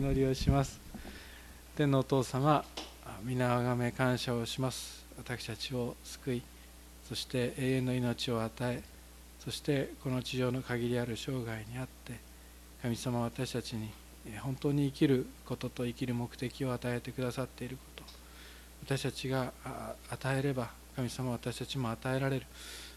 祈りをします。天のお父様皆あがめ感謝をします。私たちを救いそして永遠の命を与えそしてこの地上の限りある生涯にあって神様は私たちに本当に生きることと生きる目的を与えてくださっていること私たちが与えれば神様私たちも与えられる。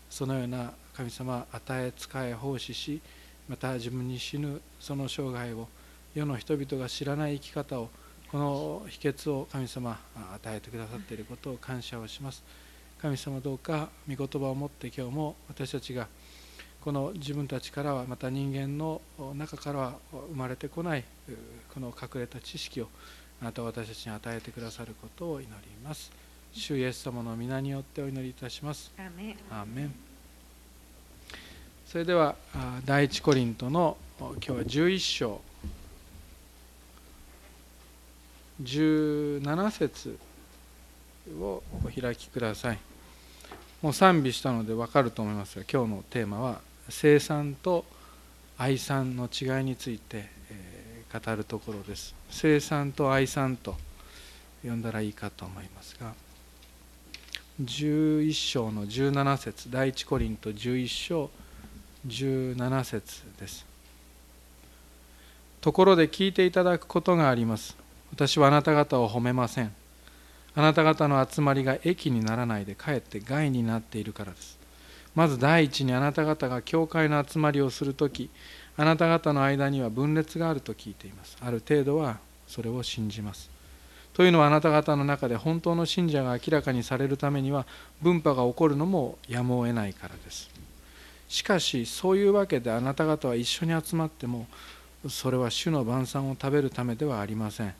そのような神様与え使え奉仕しまた自分に死ぬその生涯を世の人々が知らない生き方をこの秘訣を神様与えてくださっていることを感謝をします。神様どうか御言葉を持って今日も私たちがこの自分たちからはまた人間の中からは生まれてこないこの隠れた知識をあなたは私たちに与えてくださることを祈ります。主イエス様の皆によってお祈りいたします。アーメン。それでは第一コリントの今日は11章17節をお開きください。もう賛美したので分かると思いますが今日のテーマは生産と愛産の違いについて、語るところです。生産と愛産と呼んだらいいかと思いますが11章の17節第一コリント11章17節です。ところで聞いていただくことがあります。私はあなた方を褒めません。あなた方の集まりが益にならないでかえって害になっているからです。まず第一にあなた方が教会の集まりをするときあなた方の間には分裂があると聞いています。ある程度はそれを信じます。というのはあなた方の中で本当の信者が明らかにされるためには分派が起こるのもやむを得ないからです。しかしそういうわけであなた方は一緒に集まってもそれは主の晩餐を食べるためではありません。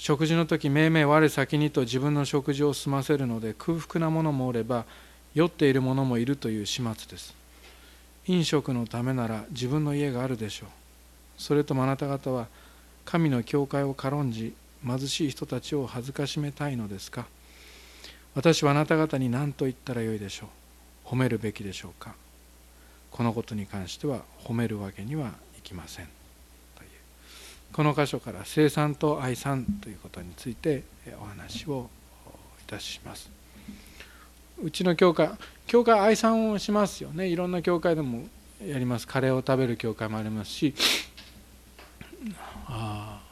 食事の時めいめい我先にと自分の食事を済ませるので空腹なものもおれば酔っている者もいるという始末です。飲食のためなら自分の家があるでしょう。それともあなた方は神の教会を軽んじ貧しい人たちを恥ずかしめたいのですか？私はあなた方に何と言ったらよいでしょう。褒めるべきでしょうか？このことに関しては褒めるわけにはいきません。この箇所から生産と愛産ということについてお話をいたします。うちの教会教会愛産をしますよね。いろんな教会でもやります。カレーを食べる教会もありますしあ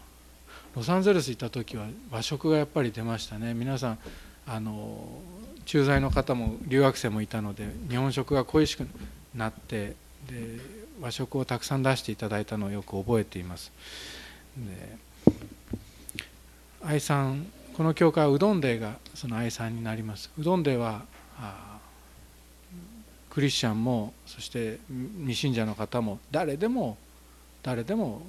ロサンゼルス行った時は和食がやっぱり出ましたね。皆さんあの駐在の方も留学生もいたので日本食が恋しくなってで和食をたくさん出していただいたのをよく覚えています。愛さんこの教会はうどんデーがその愛さんになります。うどんデーはクリスチャンもそして未信者の方も誰でも誰でも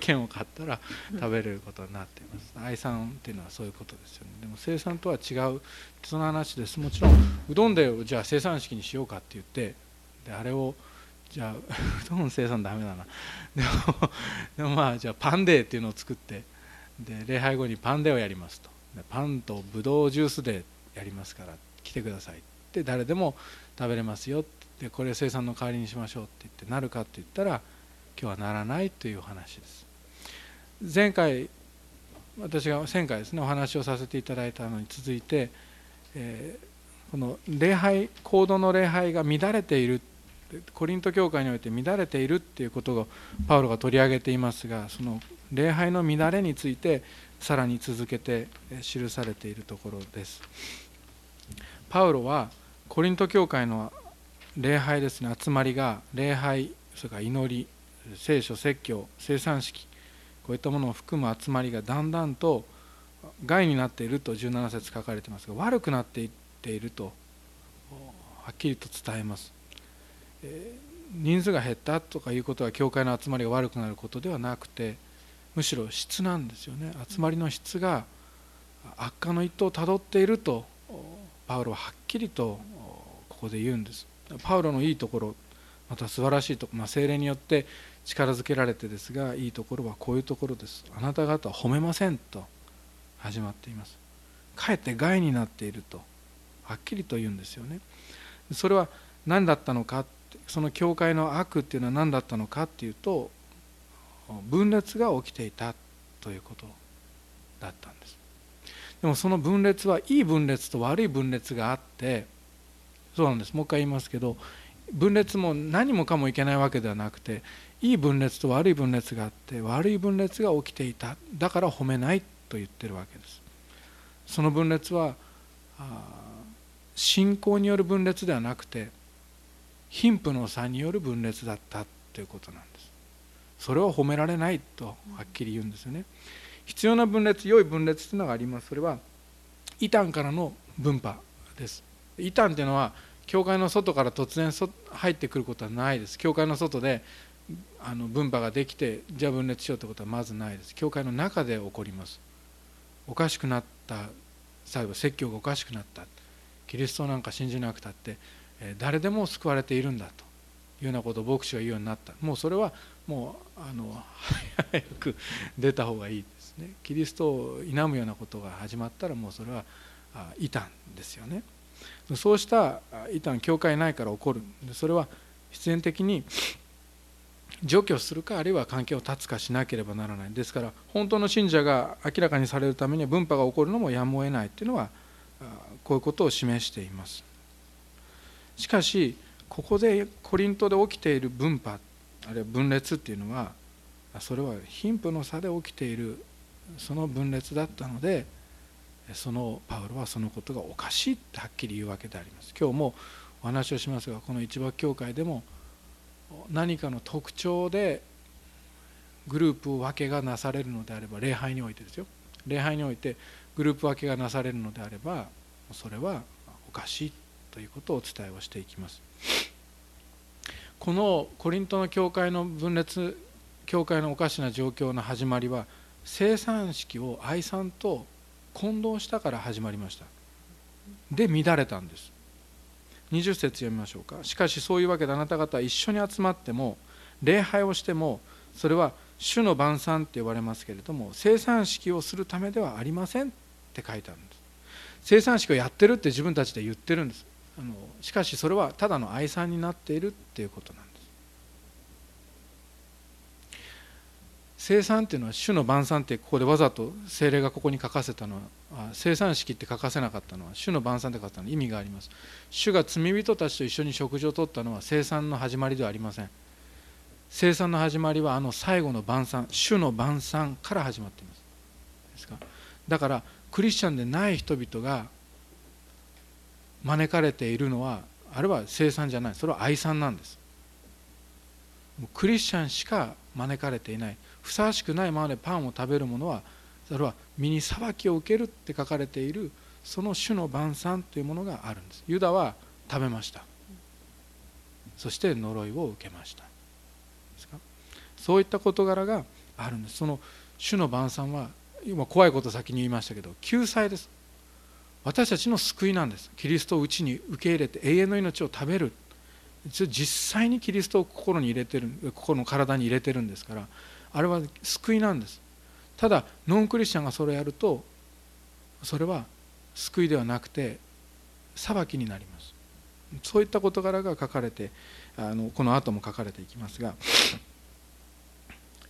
券を買ったら食べれることになっています。愛さんっていうのはそういうことですよね。でも生産とは違うその話です。もちろんうどんでじゃあ生産式にしようかって言ってであれをじゃあ うどん生産ダメだな。でもでもまあじゃあパンデーっていうのを作ってで礼拝後にパンデーをやりますと。パンとブドウジュースでやりますから来てください。って誰でも食べれますよって。これ生産の代わりにしましょうって言ってなるかって言ったら今日はならないという話です。前回私が前回ですねお話をさせていただいたのに続いて、えー、この礼拝行動の礼拝が乱れているコリント教会において乱れているっていうことをパウロが取り上げていますがその礼拝の乱れについてさらに続けて記されているところです。パウロはコリント教会の礼拝ですね集まりが礼拝それから祈り聖書説教生産式こういったものを含む集まりがだんだんと害になっていると17節書かれてますが悪くなっていっているとはっきりと伝えます、人数が減ったとかいうことは教会の集まりが悪くなることではなくてむしろ質なんですよね。集まりの質が悪化の一途をたどっているとパウロははっきりとここで言うんです。パウロのいいところまた素晴らしいところ、まあ、精霊によって力づけられてですがいいところはこういうところです。あなた方は褒めませんと始まっています。かえって害になっているとはっきりと言うんですよね。それは何だったのかその教会の悪っていうのは何だったのかっていうと分裂が起きていたということだったんです。でもその分裂はいい分裂と悪い分裂があってそうなんです。もう一回言いますけど分裂も何もかもいけないわけではなくていい分裂と悪い分裂があって悪い分裂が起きていた。だから褒めないと言ってるわけです。その分裂は信仰による分裂ではなくて貧富の差による分裂だったということなんです。それは褒められないとはっきり言うんですよね。必要な分裂良い分裂というのがあります。それは異端からの分派です。異端っていうのは教会の外から突然入ってくることはないです。教会の外であの分派ができてじゃあ分裂しようということはまずないです。教会の中で起こります。おかしくなった最後説教がおかしくなった。キリストなんか信じなくたって誰でも救われているんだというようなことを牧師が言うようになった。もうそれはもうあの 早く出た方がいいですね。キリストを否むようなことが始まったらもうそれは異端ですよね。そうした異端教会内から起こる。それは必然的に 除去するかあるいは関係を断つかしなければならない。ですから本当の信者が明らかにされるためには分派が起こるのもやむを得ないというのはこういうことを示しています。しかしここでコリントで起きている分派あるいは分裂っていうのはそれは貧富の差で起きているその分裂だったのでそのパウロはそのことがおかしいってはっきり言うわけであります。今日もお話をしますがこの一番教会でも何かの特徴でグループ分けがなされるのであれば礼拝においてですよ。礼拝においてグループ分けがなされるのであればそれはおかしいということをお伝えをしていきます。このコリントの教会の分裂教会のおかしな状況の始まりは生産式を愛さんと混同したから始まりました。で乱れたんです。20節読みましょうか。しかしそういうわけであなた方は一緒に集まっても礼拝をしてもそれは主の晩餐って呼ばれますけれども生産式をするためではありませんって書いてあるんです。生産式をやってるって自分たちで言ってるんです。あのしかしそれはただの愛さんになっているっていうことなんです。生産っていうのは主の晩餐ってここでわざと精霊がここに書かせたのは生産式って書かせなかったのは主の晩餐って書かせたのは意味があります。主が罪人たちと一緒に食事をとったのは生産の始まりではありません。生産の始まりはあの最後の晩餐主の晩餐から始まっています。ですか？だからクリスチャンでない人々が招かれているのはあれは生産じゃないそれは愛産なんです。クリスチャンしか招かれていない。ふさわしくないままでパンを食べる者はそれは身に裁きを受けるって書かれているその種の晩餐というものがあるんです。ユダは食べました。そして呪いを受けました。そういった事柄があるんです。その種の晩餐は今怖いこと先に言いましたけど救済です。私たちの救いなんです。キリストをうちに受け入れて永遠の命を食べる。実際にキリストを心に入れてる心の体に入れてるんですからあれは救いなんです。ただノンクリスチャンがそれをやるとそれは救いではなくて裁きになります。そういった事柄が書かれてあのこの後も書かれていきますが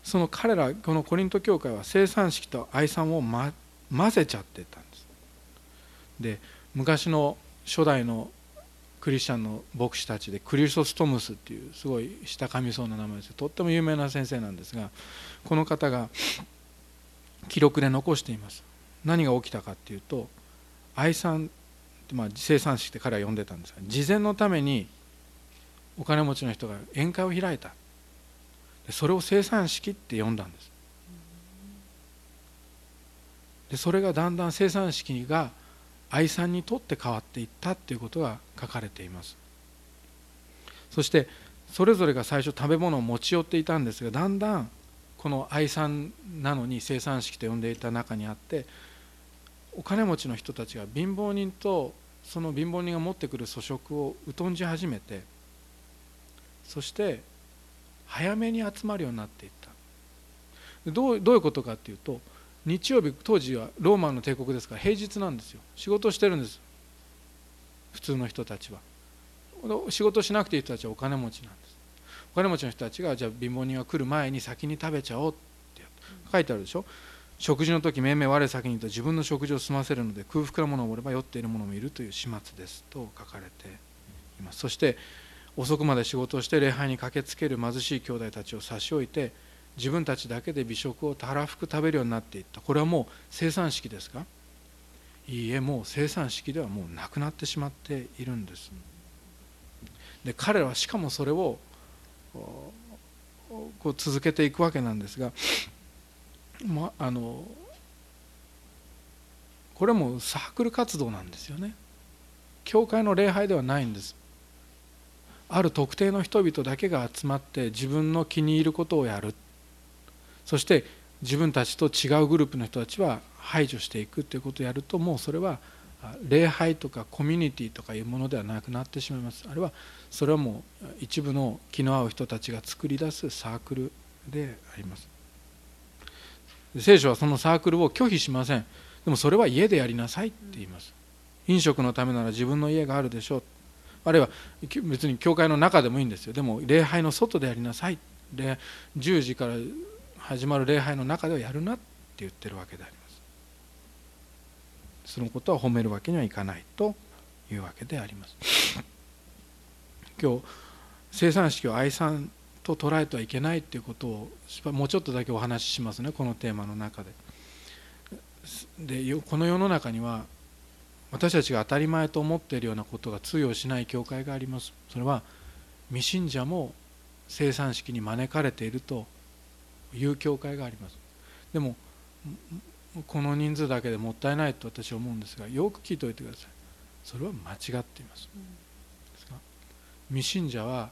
その彼らこのコリント教会は生産式と愛産を、ま、混ぜちゃってたんです。で昔の初代のクリスチャンの牧師たちでクリストストムスっていうすごい下噛みそうな名前ですとっても有名な先生なんですがこの方が記録で残しています。何が起きたかっていうと愛さんまあ、生産式って彼は呼んでたんですが事前のためにお金持ちの人が宴会を開いた。それを生産式って呼んだんです。でそれがだんだん生産式が愛さんにとって変わっていったっていうことが書かれています。そしてそれぞれが最初食べ物を持ち寄っていたんですがだんだんこの愛さんなのに生産式と呼んでいた中にあってお金持ちの人たちが貧乏人とその貧乏人が持ってくる粗食を疎んじ始めてそして早めに集まるようになっていった。どうどういうことかっていうと日曜日当時はローマの帝国ですから平日なんですよ。仕事してるんです。普通の人たちは。仕事しなくていい人たちはお金持ちなんです。お金持ちの人たちがじゃあ貧乏人が来る前に先に食べちゃおうって書いてあるでしょ。食事の時命名我先にと自分の食事を済ませるので空腹なものをおれば酔っている者もいるという始末ですと書かれています。そして遅くまで仕事をして礼拝に駆けつける貧しい兄弟たちを差し置いて自分たちだけで美食をたらふく食べるようになっていった。これはもう生産式ですか？いいえもう生産式ではもうなくなってしまっているんです。で彼らはしかもそれをこう続けていくわけなんですが、まあのこれもサークル活動なんですよね。教会の礼拝ではないんです。ある特定の人々だけが集まって自分の気に入ることをやる。そして自分たちと違うグループの人たちは排除していくということをやるともうそれは礼拝とかコミュニティとかいうものではなくなってしまいます。あるいはそれはもう一部の気の合う人たちが作り出すサークルであります。聖書はそのサークルを拒否しません。でもそれは家でやりなさいって言います。飲食のためなら自分の家があるでしょう。あるいは別に教会の中でもいいんですよ。でも礼拝の外でやりなさい。で10時から始まる礼拝の中ではやるなって言ってるわけであります。そのことは褒めるわけにはいかないというわけであります。今日生産式を愛さんと捉えてはいけないっていうことをもうちょっとだけお話ししますねこのテーマの中で。でこの世の中には私たちが当たり前と思っているようなことが通用しない教会があります。それは未信者も生産式に招かれているという教会があります。でもこの人数だけでもったいないと私は思うんですがよく聞いておいてください。それは間違っています、ですか？未信者は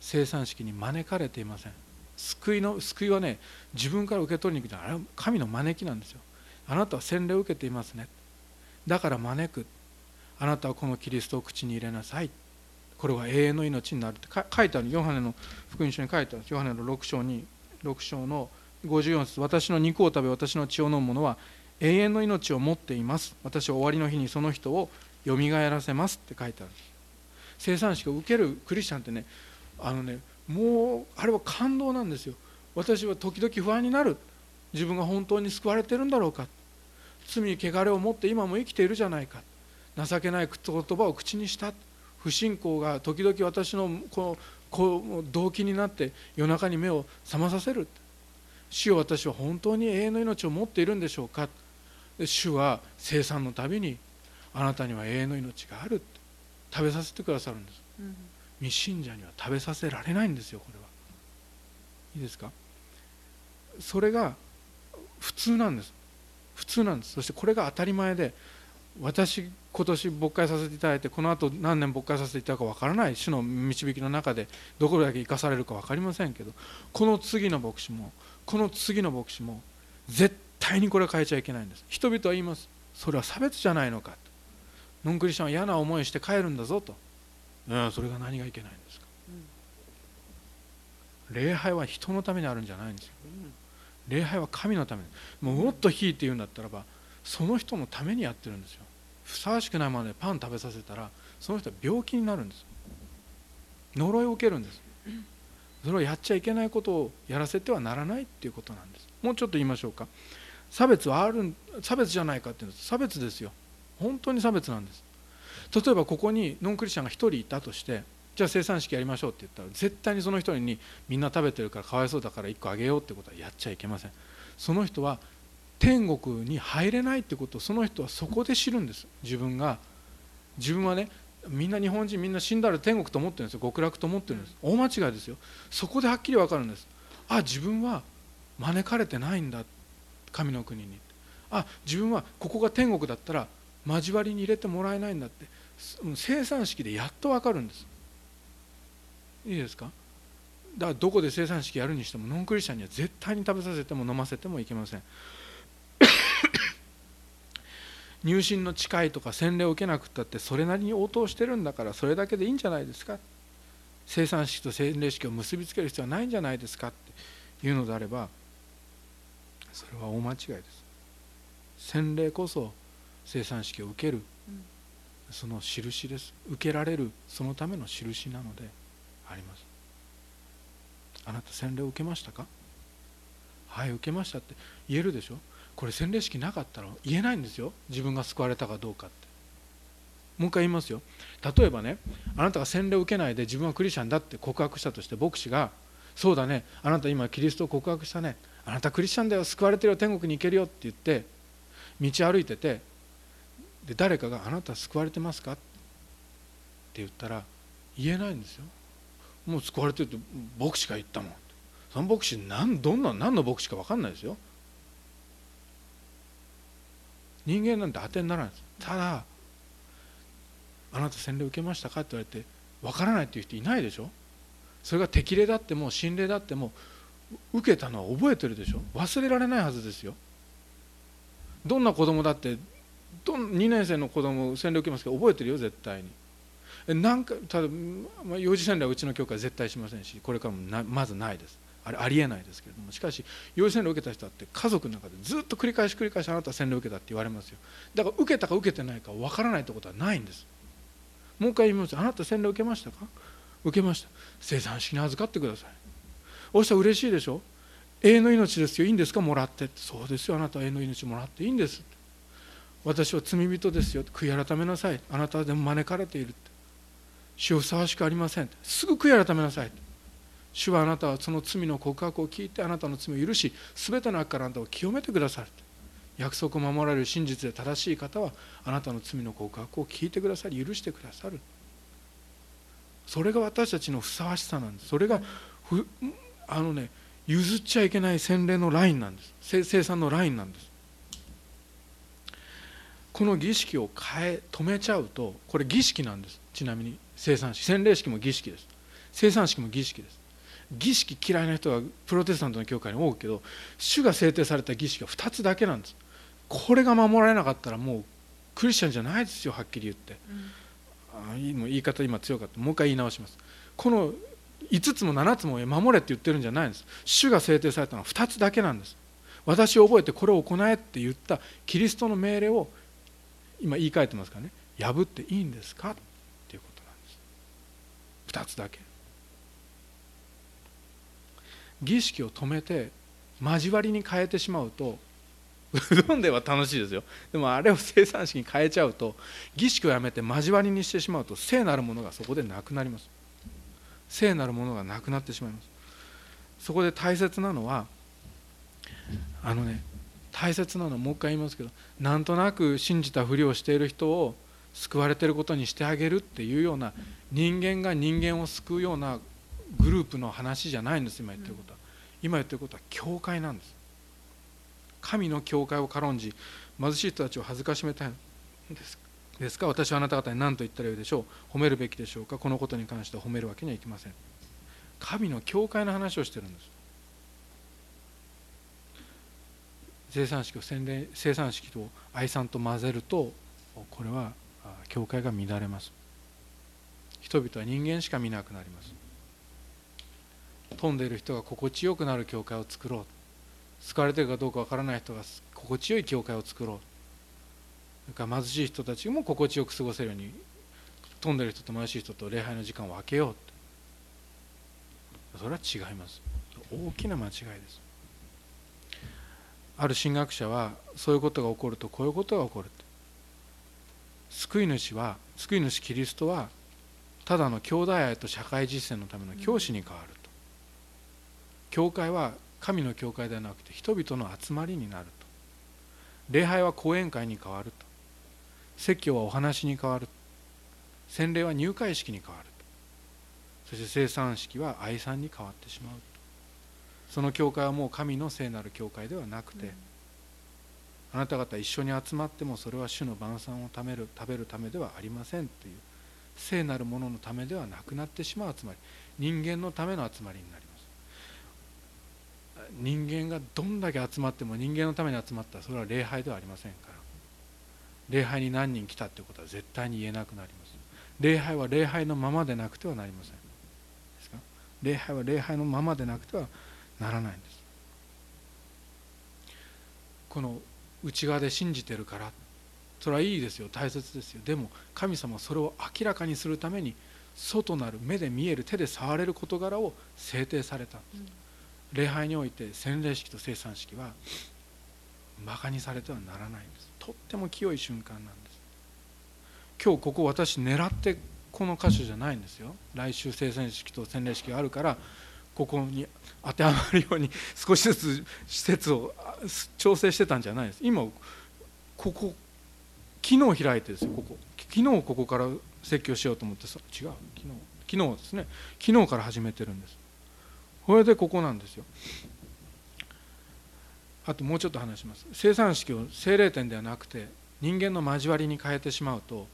生産式に招かれていません。救いの救いはね自分から受け取りに行くあれは神の招きなんですよ。あなたは洗礼を受けていますね。だから招く。あなたはこのキリストを口に入れなさい。これは永遠の命になるって。書いてある。ヨハネの福音書に書いてあるヨハネの6章に。6章の54節私の肉を食べ私の血を飲む者は永遠の命を持っています。私は終わりの日にその人をよみがえらせますって書いてある。生産式を受けるクリスチャンってねあのねもうあれは感動なんですよ。私は時々不安になる。自分が本当に救われてるんだろうか。罪汚れを持って今も生きているじゃないか。情けない言葉を口にした。不信仰が時々私のこのう動機になって夜中に目を覚まさせる。主よ私は本当に永遠の命を持っているんでしょうか。主は生産のたびにあなたには永遠の命がある。食べさせてくださるんです、うん、未信者には食べさせられないんですよこれは。いいですか？それが普通なんです。普通なんです。そしてこれが当たり前で私今年牧会させていただいてこのあと何年牧会させていただくかわからない主の導きの中でどこだけ生かされるか分かりませんけどこの次の牧師もこの次の牧師も絶対にこれは変えちゃいけないんです。人々は言います。それは差別じゃないのかノンクリスチャンは嫌な思いして帰るんだぞと。いやそれが何がいけないんですか、うん、礼拝は人のためにあるんじゃないんですよ、うん、礼拝は神のため。にもうもっと引いて言うんだったらばその人のためにやってるんですよふさわしくないままでパン食べさせたらその人は病気になるんです。呪いを受けるんです。それをやっちゃいけないことをやらせてはならないっていうことなんです。もうちょっと言いましょうか。差別はある差別じゃないかっていうんです差別ですよ。本当に差別なんです。例えばここにノンクリスチャンが1人いたとしてじゃあ生産式やりましょうって言ったら絶対にその人にみんな食べてるからかわいそうだから1個あげようってことはやっちゃいけません。その人は天国に入れないってことをその人はそこで知るんです。自分が。自分はねみんな日本人みんな死んだら天国と思ってるんですよ。極楽と思ってるんです。大間違いですよ。そこではっきり分かるんです。あ自分は招かれてないんだ。神の国に。あ自分はここが天国だったら交わりに入れてもらえないんだって。生産式でやっと分かるんです。いいですか？だからどこで生産式やるにしてもノンクリスチャンには絶対に食べさせても飲ませてもいけません。入信の誓いとか洗礼を受けなくったってそれなりに応答してるんだからそれだけでいいんじゃないですか生産式と洗礼式を結びつける必要はないんじゃないですかっていうのであればそれは大間違いです。洗礼こそ生産式を受けるその印です。受けられるそのための印なのであります。あなた洗礼を受けましたか？はい受けましたって言えるでしょ？これ洗礼式なかったら言えないんですよ。自分が救われたかどうかって。もう一回言いますよ。例えばねあなたが洗礼を受けないで自分はクリスチャンだって告白したとして牧師が「そうだねあなた今キリストを告白したねあなたクリスチャンだよ救われてるよ天国に行けるよ」って言って道歩いててで誰かが「あなた救われてますか?」って言ったら言えないんですよ。もう救われてるって牧師が言ったもん。その牧師何どんな何の牧師か分かんないですよ。人間なんて当てにならない。ですただあなた洗礼受けましたか？って言われて分からないっていう人いないでしょそれが適齢だっても心霊だっても受けたのは覚えてるでしょ忘れられないはずですよどんな子供だってどん2年生の子供洗礼受けますけど覚えてるよ絶対になんかただ、幼児洗礼はうちの教会は絶対しませんしこれからもなまずないですあれありえないですけれどもしかし幼児洗礼を受けた人だって家族の中でずっと繰り返し繰り返しあなたは洗礼を受けたって言われますよ。だから受けたか受けてないか分からないってことはないんです。もう一回言いますあなた洗礼を受けましたか？受けました。生産式に預かってください。おっしゃ嬉しいでしょ？永遠の命ですよ。いいんですか？もらってそうですよ。あなたは永遠の命もらっていいんです私は罪人ですよ悔い改めなさい。あなたはでも招かれているって。主をふさわしくありませんすぐ悔い改めなさい主はあなたはその罪の告白を聞いてあなたの罪を許し全ての悪からあなたを清めてくださる。約束を守られる真実で正しい方はあなたの罪の告白を聞いてくださり許してくださる。それが私たちのふさわしさなんです。それがあのね譲っちゃいけない洗礼のラインなんです。生産のラインなんです。この儀式を変え止めちゃうとこれ儀式なんです。ちなみに生産式。洗礼式も儀式です。生産式も儀式です。儀式嫌いな人はプロテスタントの教会に多いけど主が制定された儀式は2つだけなんです。これが守られなかったらもうクリスチャンじゃないですよはっきり言って、うん、あ言い方今強かった。もう一回言い直します。この5つも7つも守れって言ってるんじゃないんです。主が制定されたのは2つだけなんです。私を覚えてこれを行えって言ったキリストの命令を今言い換えてますからね。破っていいんですかっていうことなんです。2つだけ。儀式を止めて交わりに変えてしまうとうどんでは楽しいですよ。でもあれを生産式に変えちゃうと儀式をやめて交わりにしてしまうと聖なるものがそこでなくなります。聖なるものがなくなってしまいます。そこで大切なのはあのね大切なのはもう一回言いますけどなんとなく信じたふりをしている人を救われてることにしてあげるっていうような人間が人間を救うようなグループの話じゃないんです今言ってることは。今言ってることは教会なんです。神の教会を軽んじ貧しい人たちを恥ずかしめたいです。ですか私はあなた方に何と言ったらよいでしょう。褒めるべきでしょうか。このことに関しては褒めるわけにはいきません。神の教会の話をしてるんです。生産式を洗礼生産式と愛産と混ぜるとこれは教会が乱れます。人々は人間しか見なくなります飛んでいる人が心地よくなる教会を作ろう。救われてるかどうかわからない人が心地よい教会を作ろう。それから貧しい人たちも心地よく過ごせるように飛んでる人と貧しい人と礼拝の時間を分けようそれは違います。大きな間違いです。ある神学者はそういうことが起こるとこういうことが起こる救い主は救い主キリストはただの兄弟愛と社会実践のための教師に変わる。教会は神の教会ではなくて人々の集まりになると。礼拝は講演会に変わると。説教はお話に変わる洗礼は入会式に変わるそして生産式は愛さんに変わってしまうその教会はもう神の聖なる教会ではなくて、あなた方一緒に集まってもそれは主の晩餐を食べる食べるためではありませんという聖なるもののためではなくなってしまう集まり。人間のための集まりになります人間がどんだけ集まっても人間のために集まったらそれは礼拝ではありませんから。礼拝に何人来たってことは絶対に言えなくなります。礼拝は礼拝のままでなくてはなりません。ですか？礼拝は礼拝のままでなくてはならないんです。この内側で信じてるから。それはいいですよ。大切ですよ。でも神様はそれを明らかにするために外なる目で見える手で触れる事柄を制定されたんです、礼拝において洗礼式と生産式はバカにされてはならないんです。とっても清い瞬間なんです。今日ここ私狙ってこの箇所じゃないんですよ。来週聖戦式と洗礼式があるからここに当てはまるように少しずつ施設を調整してたんじゃないです。今ここ昨日開いてですよここ。昨日ここから説教しようと思ってさ違う昨日昨日ですね。昨日から始めてるんです。これでここなんですよ。あともうちょっと話します。生産式を精霊点ではなくて人間の交わりに変えてしまうと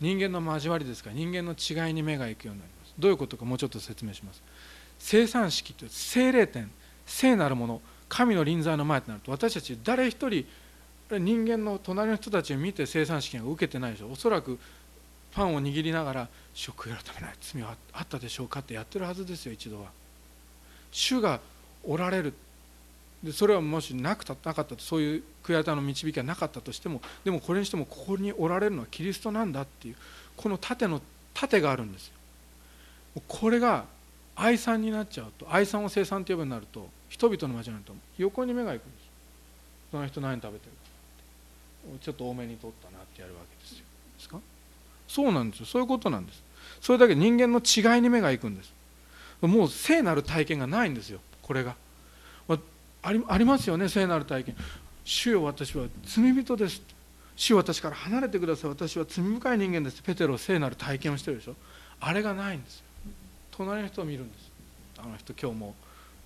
人間の交わりですから人間の違いに目が行くようになります。どういうことかもうちょっと説明します。生産式という精霊点聖なるもの神の臨在の前となると私たち誰一人人間の隣の人たちを見て生産式が受けてないでしょ。おそらくパンを握りながら「食悔い改めない罪はあったでしょうか?」ってやってるはずですよ一度は。主がおられる。でそれはもしなくたなかったとそういう悔い改めの導きがなかったとしてもでもこれにしてもここにおられるのはキリストなんだっていうこの盾の盾があるんですよ。これが愛さんになっちゃうと愛さんを生産と呼ぶようになると人々の交わりと横に目が行くんです。その人何食べてるかちょっと多めに取ったなってやるわけですよ。ですか？そうなんですよ。そういうことなんです。それだけ人間の違いに目が行くんです。もう聖なる体験がないんですよ。これが。ありありますよね聖なる体験。主よ私は罪人です。主よ私から離れてください。私は罪深い人間です。ペテロ聖なる体験をしてるでしょ。あれがないんですよ。隣の人を見るんです。あの人今日も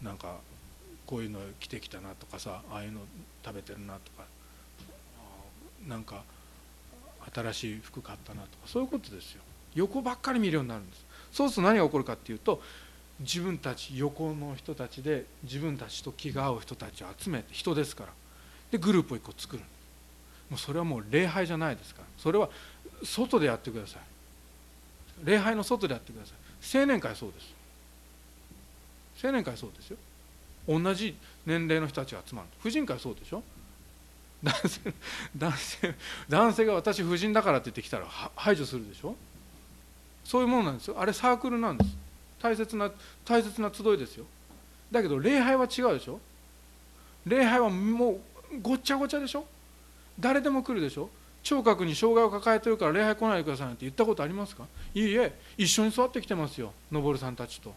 なんかこういうの着てきたなとかさああいうの食べてるなとか。なんか新しい服買ったなとか。そういうことですよ。横ばっかり見るようになるんです。そうすると何が起こるかっていうと自分たち横の人たちで自分たちと気が合う人たちを集めて人ですから。でグループを1個作る。もうそれはもう礼拝じゃないですから。それは外でやってください。礼拝の外でやってください。青年会そうです。青年会そうですよ。同じ年齢の人たちが集まる。婦人会そうでしょ。男性 男性男性が私婦人だからって言ってきたら排除するでしょ。そういうものなんですよ。あれサークルなんです。大切な大切な集いですよ。だけど礼拝は違うでしょ。礼拝はもうごっちゃごちゃでしょ。誰でも来るでしょ。聴覚に障害を抱えてるから礼拝来ないでくださいなんて言ったことありますか。いいえ一緒に座ってきてますよ。昇さんたちと。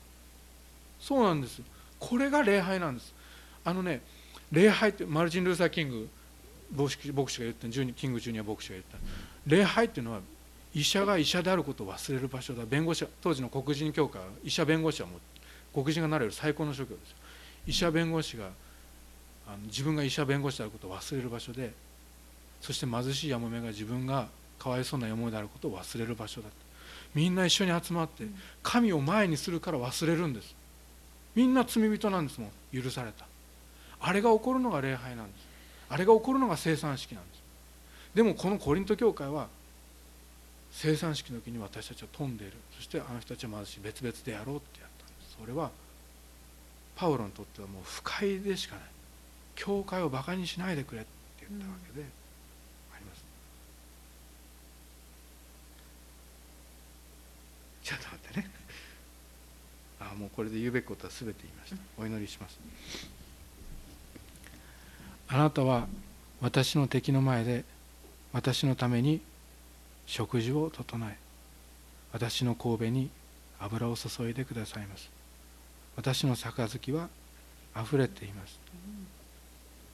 そうなんです。これが礼拝なんです。あのね礼拝ってマルチン・ルーサー・キング牧師が言ったキング・ジュニア牧師が言った。礼拝っていうのは医者が医者であることを忘れる場所だ。弁護士当時の黒人教会医者弁護士はもう黒人がなれる最高の職業ですよ。医者弁護士があの自分が医者弁護士であることを忘れる場所でそして貧しいやもめが自分がかわいそうな思いであることを忘れる場所だみんな一緒に集まって神を前にするから忘れるんです。みんな罪人なんですもん。許された。あれが起こるのが礼拝なんです。あれが起こるのが生産式なんです。でもこのコリント教会は生産式の時に私たちは飛んでいる。そしてあの人たちは貧しい別々でやろうってやったんですそれはパウロにとってはもう不快でしかない。教会をバカにしないでくれって言ったわけであります、ちょっと待ってね。あもうこれで言うべきことは全て言いました。お祈りします。あなたは私の敵の前で私のために食事を整え私の神戸に油を注いでくださいます。私の杯は溢れています。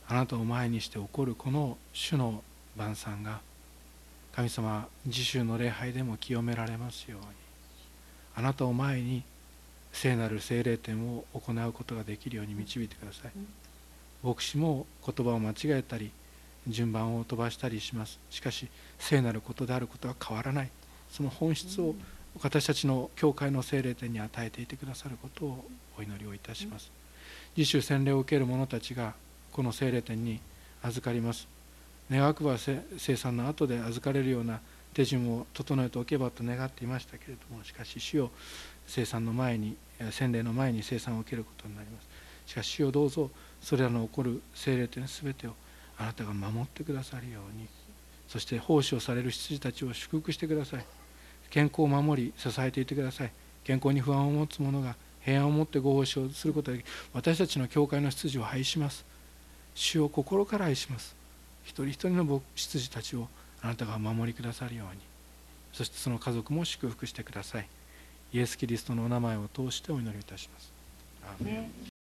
あなたを前にして起こるこの主の晩餐が神様自主の礼拝でも清められますように。あなたを前に聖なる聖霊典を行うことができるように導いてください。牧師も言葉を間違えたり順番を飛ばしたりします。しかし聖なることであることは変わらない。その本質を私たちの教会の聖霊典に与えていてくださることをお祈りをいたします。自主洗礼を受ける者たちがこの聖霊典に預かります。願くば生産の後で預かれるような手順を整えておけばと願っていましたけれどもしかし主を生産の前に洗礼の前に生産を受けることになります。しかし主をどうぞそれらの起こる聖霊典全てをあなたが守ってくださるように。そして奉仕をされる羊たちを祝福してください。健康を守り支えていてください。健康に不安を持つ者が平安を持ってご奉仕をすることで私たちの教会の秩序を廃します。主を心から愛します。一人一人の羊たちをあなたが守りくださるように。そしてその家族も祝福してください。イエス・キリストのお名前を通してお祈りいたします。アーメン。